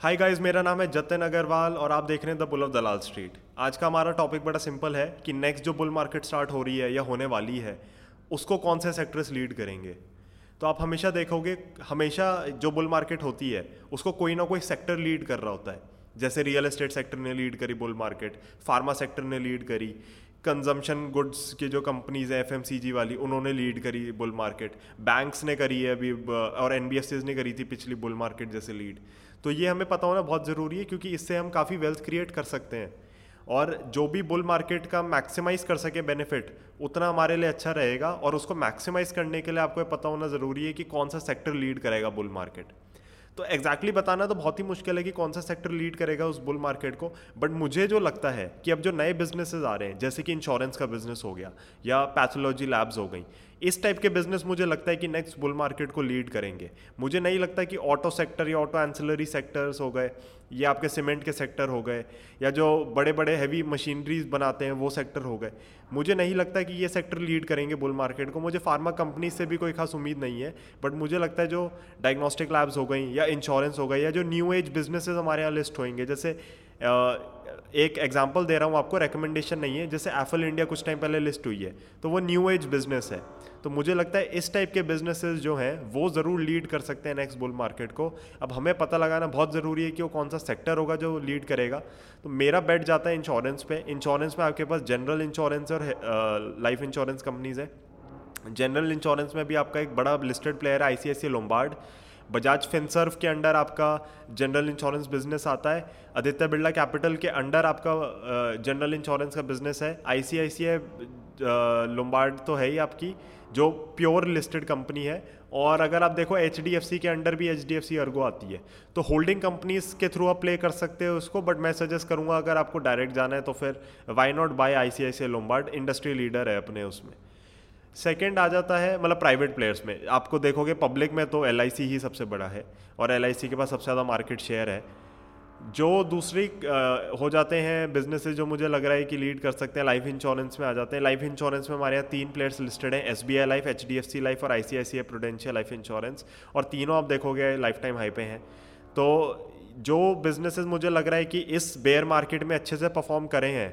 Hi guys मेरा नाम है जतिन अग्रवाल और आप देख रहे हैं the bull of Dalal Street आज का हमारा टॉपिक बड़ा सिंपल है कि नेक्स्ट जो बुल मार्केट स्टार्ट हो रही है या होने वाली है, उसको कौन से सेक्टर्स लीड करेंगे? तो आप हमेशा देखोगे, हमेशा जो बुल मार्केट होती है, उसको कोई ना कोई सेक्टर लीड कर रहा होता है। जैसे रियल एस्टेट सेक्टर ने लीड करी बुल मार्केट फार्मा सेक्टर ने लीड करी कंजम्पशन गुड्स की जो कंपनीज़ है एफ़ वाली, उन्होंने लीड करी बुल मार्केट बैंक्स ने करी है अभी, और एन ने करी थी पिछली बुल मार्केट जैसे लीड तो ये हमें पता होना बहुत ज़रूरी है क्योंकि इससे हम काफ़ी वेल्थ क्रिएट कर सकते हैं। और जो भी बुल मार्केट का मैक्सिमाइज कर सके बेनिफिट उतना हमारे लिए अच्छा रहेगा और उसको मैक्सिमाइज करने के लिए आपको पता होना ज़रूरी है कि कौन सा सेक्टर लीड करेगा बुल मार्केट तो एग्जैक्टली exactly बताना तो बहुत ही मुश्किल है कि कौन सा सेक्टर लीड करेगा उस बुल मार्केट को बट मुझे जो लगता है कि अब जो नए बिजनेसेस आ रहे हैं, जैसे कि इंश्योरेंस का बिज़नेस हो गया या पैथोलॉजी लैब्स हो गई इस टाइप के बिज़नेस मुझे लगता है कि नेक्स्ट बुल मार्केट को लीड करेंगे। मुझे नहीं लगता कि ऑटो सेक्टर या ऑटो एंसिलरी सेक्टर्स हो गए, या आपके सीमेंट के सेक्टर हो गए, या जो बड़े बड़े हैवी मशीनरीज बनाते हैं, वो सेक्टर हो गए। मुझे नहीं लगता कि ये सेक्टर लीड करेंगे बुल मार्केट को। मुझे फार्मा कंपनी से भी कोई खास उम्मीद नहीं है बट मुझे लगता है जो डायग्नोस्टिक लैब्स हो गई, या इंश्योरेंस हो गई या जो न्यू एज बिजनेसेस हमारे यहाँ लिस्ट होंगे जैसे एक एग्ज़ाम्पल दे रहा हूँ, आपको रिकमेंडेशन नहीं है, जैसे एफल इंडिया कुछ टाइम पहले लिस्ट हुई है तो वो न्यू एज बिज़नेस है। तो मुझे लगता है इस टाइप के बिजनेसेस जो हैं, वो ज़रूर लीड कर सकते हैं नेक्स्ट बुल मार्केट को। अब हमें पता लगाना बहुत ज़रूरी है कि वो कौन सा सेक्टर होगा जो लीड करेगा। तो मेरा बैठ जाता है इंश्योरेंस पे। इंश्योरेंस में आपके पास जनरल इंश्योरेंस और लाइफ इंश्योरेंस कंपनीज़ है। जनरल इंश्योरेंस में भी आपका एक बड़ा लिस्टेड प्लेयर है I C Lombard Bajaj Finserv के अंडर आपका जनरल इंश्योरेंस बिज़नेस आता है, आदित्य बिरला कैपिटल के अंडर आपका जनरल इंश्योरेंस का बिज़नेस है। I C I C I Lombard तो है ही आपकी, जो प्योर लिस्टेड कंपनी है। और अगर आप देखो एच डी एफ़ सी के अंडर भी H D F C Ergo आती है। तो होल्डिंग कंपनीज़ के थ्रू आप प्ले कर सकते हो उसको बट मैं सजेस्ट करूँगा अगर आपको डायरेक्ट जाना है तो फिर why not buy I C I C I Lombard industry leader है अपने उसमें। सेकेंड आ जाता है मतलब प्राइवेट प्लेयर्स में। आपको देखोगे पब्लिक में तो एलआईसी ही सबसे बड़ा है और एलआईसी के पास सबसे ज़्यादा मार्केट शेयर है। जो दूसरी हो जाते हैं बिजनेसेस जो मुझे लग रहा है कि लीड कर सकते हैं लाइफ इंश्योरेंस में आ जाते हैं। लाइफ इंश्योरेंस में हमारे यहाँ तीन प्लेयर्स लिस्टेड हैं S B I life H D F C life और I C I C I Prudential life insurance और तीनों आप देखोगे लाइफ टाइम हाई पे हैं। तो जो बिजनेसेस मुझे लग रहा है कि इस बेयर मार्केट में अच्छे से परफॉर्म करें हैं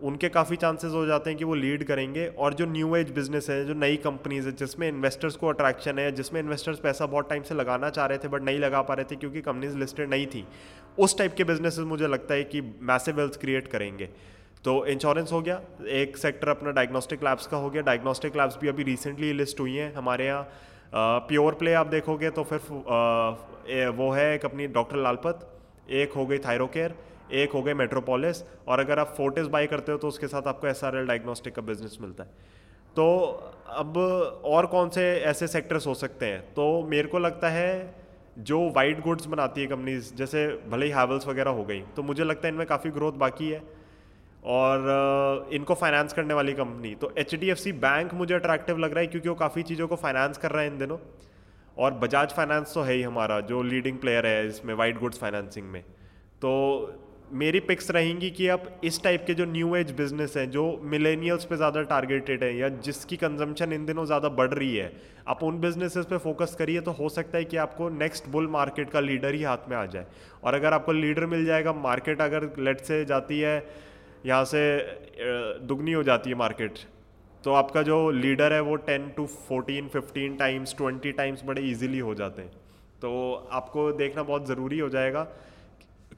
उनके काफ़ी चांसेस हो जाते हैं कि वो लीड करेंगे। और जो न्यू एज बिज़नेस है, जो नई कंपनीज़ है, जिसमें इन्वेस्टर्स को अट्रैक्शन है, जिसमें इन्वेस्टर्स पैसा बहुत टाइम से लगाना चाह रहे थे बट नहीं लगा पा रहे थे क्योंकि कंपनीज़ लिस्टेड नहीं थी, उस टाइप के बिजनेसेस मुझे लगता है कि मैसिव वेल्थ क्रिएट करेंगे। तो इंश्योरेंस हो गया, एक सेक्टर अपना डायग्नोस्टिक लैब्स का हो गया। डायग्नोस्टिक लैब्स भी अभी रिसेंटली लिस्ट हुई हैं हमारे यहाँ। प्योर प्ले आप देखोगे तो फिर वो है एक अपनी डॉक्टर लालपत। एक हो गई थायरोकेयर, एक हो गए मेट्रोपोलिस और अगर आप फोर्टिस बाई करते हो तो उसके साथ आपको एस आर एल डायग्नोस्टिक का बिज़नेस मिलता है। तो अब और कौन से ऐसे सेक्टर्स हो सकते हैं? तो मेरे को लगता है जो वाइट गुड्स बनाती है कंपनीज़ जैसे भले ही हैवल्स वगैरह हो गई तो मुझे लगता है इनमें काफ़ी ग्रोथ बाकी है। और इनको फाइनेंस करने वाली कंपनी तो एचडीएफसी बैंक मुझे अट्रैक्टिव लग रहा है क्योंकि वो काफ़ी चीज़ों को फाइनेंस कर रहा है इन दिनों। और बजाज फाइनेंस तो है ही हमारा, जो लीडिंग प्लेयर है इसमें वाइट गुड्स फाइनेंसिंग में। तो मेरी पिक्स रहेंगी कि आप इस टाइप के जो न्यू एज बिज़नेस हैं, जो मिलेनियल्स पे ज़्यादा टारगेटेड हैं, या जिसकी कंजम्पशन इन दिनों ज़्यादा बढ़ रही है, आप उन बिजनेसेस पे फोकस करिए तो हो सकता है कि आपको नेक्स्ट बुल मार्केट का लीडर ही हाथ में आ जाए। और अगर आपको लीडर मिल जाएगा मार्केट अगर लेट से जाती है, यहाँ से दुगनी हो जाती है मार्केट तो आपका जो लीडर है वो ten to fourteen fifteen times twenty times बड़े ईजिली हो जाते हैं। तो आपको देखना बहुत ज़रूरी हो जाएगा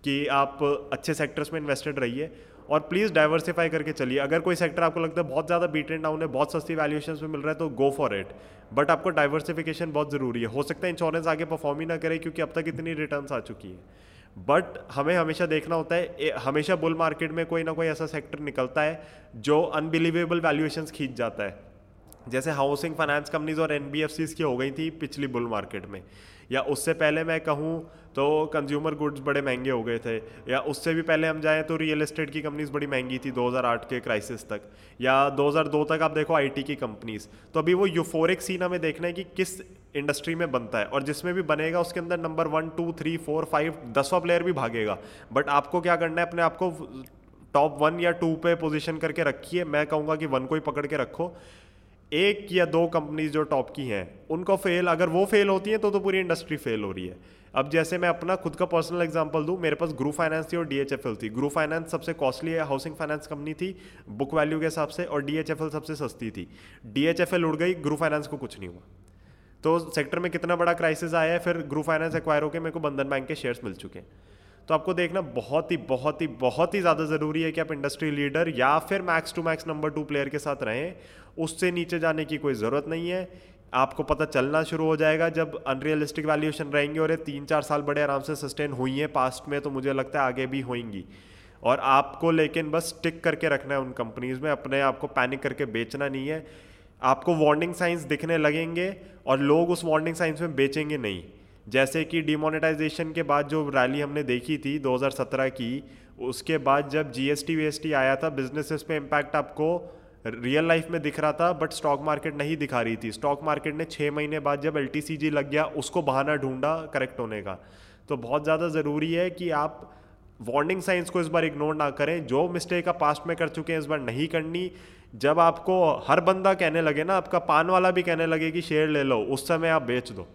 कि आप अच्छे सेक्टर्स में इन्वेस्टेड रहिए और प्लीज़ डाइवर्सिफाई करके चलिए। अगर कोई सेक्टर आपको लगता है बहुत ज़्यादा बीट एंड डाउन है, बहुत सस्ती वैल्यूएशन में मिल रहा है तो गो फॉर इट बट आपको डाइवर्सिफिकेशन बहुत ज़रूरी है। हो सकता है इंश्योरेंस आगे परफॉर्म ही ना करे, क्योंकि अब तक इतनी रिटर्न आ चुकी है। बट हमें हमेशा देखना होता है हमेशा बुल मार्केट में कोई ना कोई ऐसा सेक्टर निकलता है, जो अनबिलीवेबल वैल्यूएशन खींच जाता है। जैसे हाउसिंग फाइनेंस कंपनीज़ और एन की हो गई थी पिछली बुल मार्केट में। या उससे पहले मैं कहूँ तो कंज्यूमर गुड्स बड़े महँगे हो गए थे। या उससे भी पहले हम जाएँ तो रियल एस्टेट की कंपनीज़ बड़ी महँगी थी 2008 के क्राइसिस तक। या 2002 तक आप देखो आईटी की कंपनीज़ तो अभी वो यूफोरिक सीन हमें देखना है कि किस इंडस्ट्री में बनता है और जिसमें भी बनेगा उसके अंदर number one two three four five दसवा प्लेयर भी भागेगा। बट आपको क्या करना है, अपने आपको टॉप वन या टू पे पोजिशन करके रखिए। मैं कहूँगा कि वन को ही पकड़ के रखो। एक या दो कंपनीज़ जो टॉप की हैं, उनको फेल अगर वो फेल होती हैं तो तो पूरी इंडस्ट्री फेल हो रही है। अब जैसे मैं अपना खुद का पर्सनल एग्जांपल दूँ, मेरे पास ग्रू फाइनेंस थी और डीएचएफएल थी। ग्रू फाइनेंस सबसे कॉस्टली है हाउसिंग फाइनेंस कंपनी थी बुक वैल्यू के हिसाब से, और डीएचएफएल सबसे सस्ती थी। डीएचएफएल उड़ गई ग्रू फाइनेंस को कुछ नहीं हुआ। तो सेक्टर में कितना बड़ा क्राइसिस आया है, फिर ग्रू फाइनेंस एक्वायर होकर मेरे को बंधन बैंक के शेयर्स मिल चुके हैं। तो आपको देखना बहुत ही बहुत ही बहुत ही ज़्यादा ज़रूरी है कि आप इंडस्ट्री लीडर या फिर max to max number two player के साथ रहें। उससे नीचे जाने की कोई ज़रूरत नहीं है। आपको पता चलना शुरू हो जाएगा जब अनरियलिस्टिक वैल्यूएशन रहेंगे और ये तीन चार साल बड़े आराम से सस्टेन हुई हैं पास्ट में तो मुझे लगता है आगे भी होंगी। और आपको लेकिन बस टिक करके रखना है उन कंपनीज़ में, अपने आप को पैनिक करके बेचना नहीं है। आपको वार्निंग साइंस दिखने लगेंगे और लोग उस वार्निंग साइंस में बेचेंगे नहीं। जैसे कि डिमोनेटाइजेशन के बाद जो रैली हमने देखी थी 2017 की, उसके बाद जब जीएसटी वीएसटी आया था बिजनेसेस पे इम्पैक्ट आपको रियल लाइफ में दिख रहा था बट स्टॉक मार्केट नहीं दिखा रही थी। स्टॉक मार्केट ने छः महीने बाद जब एलटीसीजी लग गया, उसको बहाना ढूंढा करेक्ट होने का। तो बहुत ज़्यादा ज़रूरी है कि आप वार्निंग साइंस को इस बार इग्नोर ना करें। जो मिस्टेक आप पास्ट में कर चुके हैं, इस बार नहीं करनी। जब आपको हर बंदा कहने लगे ना, आपका पान वाला भी कहने लगे कि शेयर ले लो, उस समय आप बेच दो।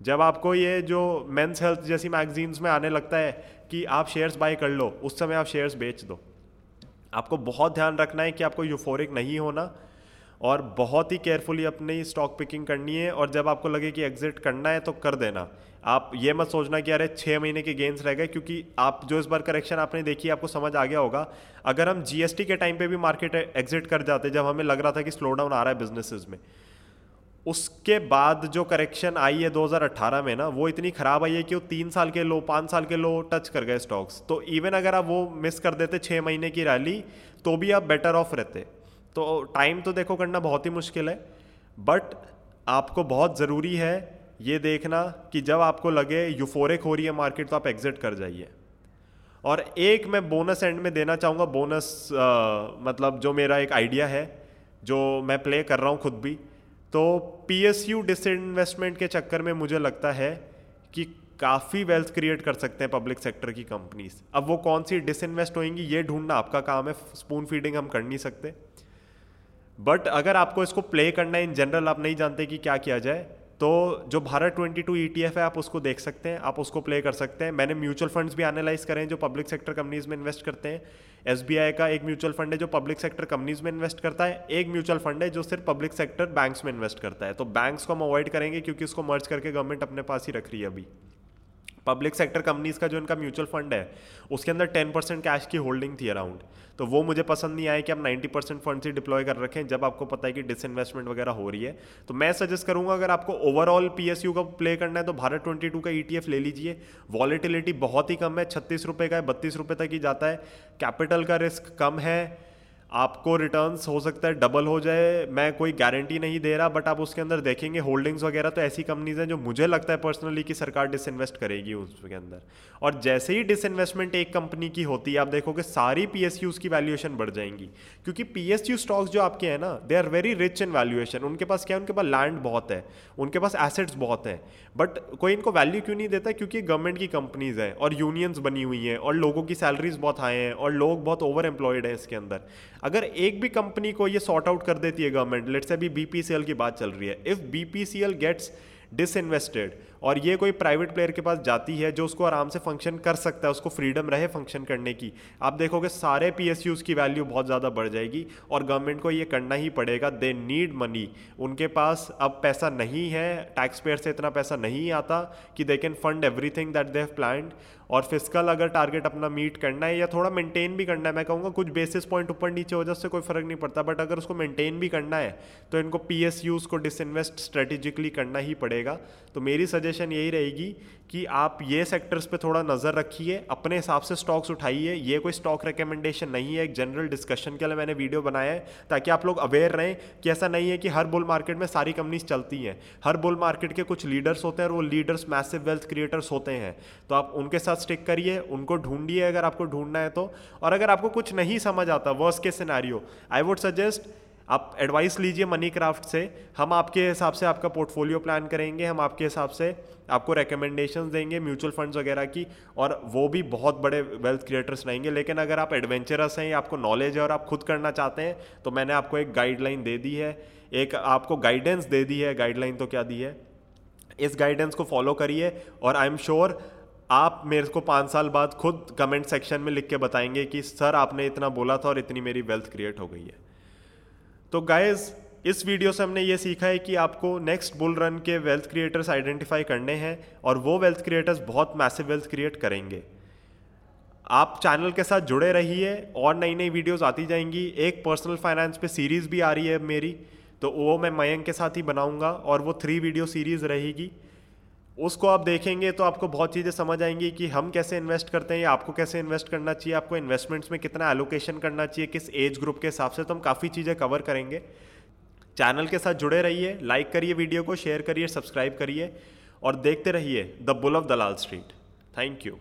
जब आपको ये जो मेंस हेल्थ जैसी मैगजीन्स में आने लगता है कि आप शेयर्स बाय कर लो, उस समय आप शेयर्स बेच दो। आपको बहुत ध्यान रखना है कि आपको यूफोरिक नहीं होना और बहुत ही केयरफुली अपनी स्टॉक पिकिंग करनी है और जब आपको लगे कि एग्जिट करना है तो कर देना। आप ये मत सोचना कि अरे छः महीने के गेंस रह गए, क्योंकि आप जो इस बार करेक्शन आपने देखी आपको समझ आ गया होगा। अगर हम जीएसटी के टाइम पे भी मार्केट एग्जिट कर जाते, जब हमें लग रहा था कि स्लो डाउन आ रहा है बिजनेसेस में उसके बाद जो करेक्शन आई है 2018 में ना वो इतनी ख़राब आई है कि वो तीन साल के लो पाँच साल के लो टच कर गए स्टॉक्स तो इवन अगर आप वो मिस कर देते छः महीने की रैली तो भी आप बेटर ऑफ़ रहते। तो टाइम तो देखो करना बहुत ही मुश्किल है बट आपको बहुत ज़रूरी है ये देखना कि जब आपको लगे यूफोरिक हो रही है मार्केट तो आप एग्जिट कर जाइए। और एक मैं बोनस एंड में देना चाहूँगा बोनस आ, मतलब जो मेरा एक आइडिया है जो मैं प्ले कर रहा हूँ खुद भी तो पी एस यू डिसइन्वेस्टमेंट के चक्कर में मुझे लगता है कि काफ़ी वेल्थ क्रिएट कर सकते हैं पब्लिक सेक्टर की कंपनीज़ अब वो कौन सी डिसइन्वेस्ट होंगी ये ढूंढना आपका काम है स्पून फीडिंग हम कर नहीं सकते। बट अगर आपको इसको प्ले करना है इन जनरल आप नहीं जानते कि क्या किया जाए तो जो भारत 22 टू e है, आप उसको देख सकते हैं, आप उसको प्ले कर सकते हैं। मैंने म्यूचुअल फंड्स भी एनालाइज करें जो पब्लिक सेक्टर कंपनीज़ में इन्वेस्ट करते हैं। SBI का एक म्यूचुअल फंड है जो पब्लिक सेक्टर कंपनीज़ में इन्वेस्ट करता है, एक म्यूचुअल फंड है जो सिर्फ़ पब्लिक सेक्टर बैंक्स में इन्वेस्ट करता है। तो बैंक्स को हम अवॉइड करेंगे क्योंकि उसको मर्ज करके गवर्नमेंट अपने पास ही रख रही है अभी। पब्लिक सेक्टर कंपनीज़ का जो इनका म्यूचुअल फंड है, उसके अंदर टेन परसेंट कैश की होल्डिंग थी अराउंड तो वो मुझे पसंद नहीं आया कि आप नाइन्टी परसेंट फंड ही डिप्लॉय कर रखें जब आपको पता है कि डिसइन्वेस्टमेंट वगैरह हो रही है. तो मैं सजेस्ट करूँगा, अगर आपको ओवरऑल पीएसयू का प्ले करना है तो भारत ट्वेंटी का ई e ले लीजिए. वॉलिटिलिटी बहुत ही कम है, छत्तीस का है, बत्तीस तक ही जाता है. कैपिटल का रिस्क कम है आपको रिटर्न्स हो सकता है डबल हो जाए, मैं कोई गारंटी नहीं दे रहा बट आप उसके अंदर देखेंगे होल्डिंग्स वगैरह तो ऐसी कंपनीज़ हैं जो मुझे लगता है पर्सनली कि सरकार डिसइन्वेस्ट करेगी उसके अंदर। और जैसे ही डिसइन्वेस्टमेंट एक कंपनी की होती है, आप देखोगे सारी पी एस की वैल्यूएशन बढ़ जाएँगी। क्योंकि पी स्टॉक्स जो आपके हैं ना they are very rich in valuation उनके पास क्या है? उनके पास लैंड बहुत है, उनके पास एसेट्स बहुत है। बट कोई इनको वैल्यू क्यों नहीं देता? क्योंकि गवर्नमेंट की कंपनीज़ हैं, और यूनियंस बनी हुई हैं, और लोगों की सैलरीज बहुत हाई हैं, और लोग बहुत ओवर एम्प्लॉयड हैं इसके अंदर। अगर एक भी कंपनी को ये सॉर्ट आउट कर देती है गवर्नमेंट लेट्स अभी बीपीसीएल की बात चल रही है इफ़ बीपीसीएल गेट्स डिसइन्वेस्टेड और ये कोई प्राइवेट प्लेयर के पास जाती है जो उसको आराम से फ़ंक्शन कर सकता है, उसको फ्रीडम रहे फ़ंक्शन करने की। आप देखोगे सारे पी एस यूज़ की वैल्यू बहुत ज़्यादा बढ़ जाएगी और गवर्नमेंट को ये करना ही पड़ेगा। दे नीड मनी उनके पास अब पैसा नहीं है टैक्स पेयर से इतना पैसा नहीं आता कि they can fund everything that they have planned और फ़िज़िकल अगर टारगेट अपना मीट करना है या थोड़ा मेंटेन भी करना है, मैं कहूँगा कुछ बेसिस पॉइंट ऊपर नीचे हो जाए उससे कोई फ़र्क नहीं पड़ता बट अगर उसको मेंटेन भी करना है तो इनको पी को डिसइन्वेस्ट स्ट्रेटेजिकली करना ही पड़ेगा। तो मेरी सजेशन यही रहेगी कि आप ये सेक्टर्स पे थोड़ा नज़र रखिए, अपने हिसाब से स्टॉक्स उठाइए। ये कोई स्टॉक रिकमेंडेशन नहीं है, एक जनरल डिस्कशन के लिए मैंने वीडियो बनाया है, ताकि आप लोग अवेयर रहें कि ऐसा नहीं है कि हर बुल मार्केट में सारी कंपनीज़ चलती हैं। हर बुल मार्केट के कुछ लीडर्स होते हैं और वो लीडर्स मैसिव वेल्थ क्रिएटर्स होते हैं। तो आप उनके साथ स्टिक करिए, उनको ढूंढिए अगर आपको ढूंढना है तो। और अगर आपको कुछ नहीं समझ आता worst case scenario I would suggest आप एडवाइस लीजिए मनी क्राफ्ट से। हम आपके हिसाब से आपका पोर्टफोलियो प्लान करेंगे, हम आपके हिसाब से आपको रिकमेंडेशंस देंगे म्यूचुअल फंड्स वगैरह की, और वो भी बहुत बड़े वेल्थ क्रिएटर्स रहेंगे लेकिन अगर आप एडवेंचरस हैं या आपको नॉलेज है और आप खुद करना चाहते हैं तो मैंने आपको एक गाइडलाइन दे दी है। एक आपको गाइडेंस दे दी है गाइडलाइन तो क्या दी है? इस गाइडेंस को फॉलो करिए और आई एम श्योर आप मेरे को पाँच साल बाद खुद कमेंट सेक्शन में लिख के बताएँगे कि, सर, आपने इतना बोला था और इतनी मेरी वेल्थ क्रिएट हो गई है। तो गाइज़ इस वीडियो से हमने ये सीखा है कि आपको नेक्स्ट बुल रन के वेल्थ क्रिएटर्स आइडेंटिफाई करने हैं और वो वेल्थ क्रिएटर्स बहुत मैसिव वेल्थ क्रिएट करेंगे। आप चैनल के साथ जुड़े रहिए, और नई नई वीडियोस आती जाएँगी। एक पर्सनल फाइनेंस पे सीरीज़ भी आ रही है मेरी तो वो मैं मयंक के साथ ही बनाऊँगा, और वो थ्री वीडियो सीरीज़ रहेगी। उसको आप देखेंगे तो आपको बहुत चीज़ें समझ आएँगी कि हम कैसे इन्वेस्ट करते हैं, या आपको कैसे इन्वेस्ट करना चाहिए, आपको इन्वेस्टमेंट्स में कितना एलोकेशन करना चाहिए, किस एज ग्रुप के हिसाब से तो हम काफ़ी चीज़ें कवर करेंगे। चैनल के साथ जुड़े रहिए लाइक करिए वीडियो को शेयर करिए सब्सक्राइब करिए, और देखते रहिए the bull of Dalal Street thank you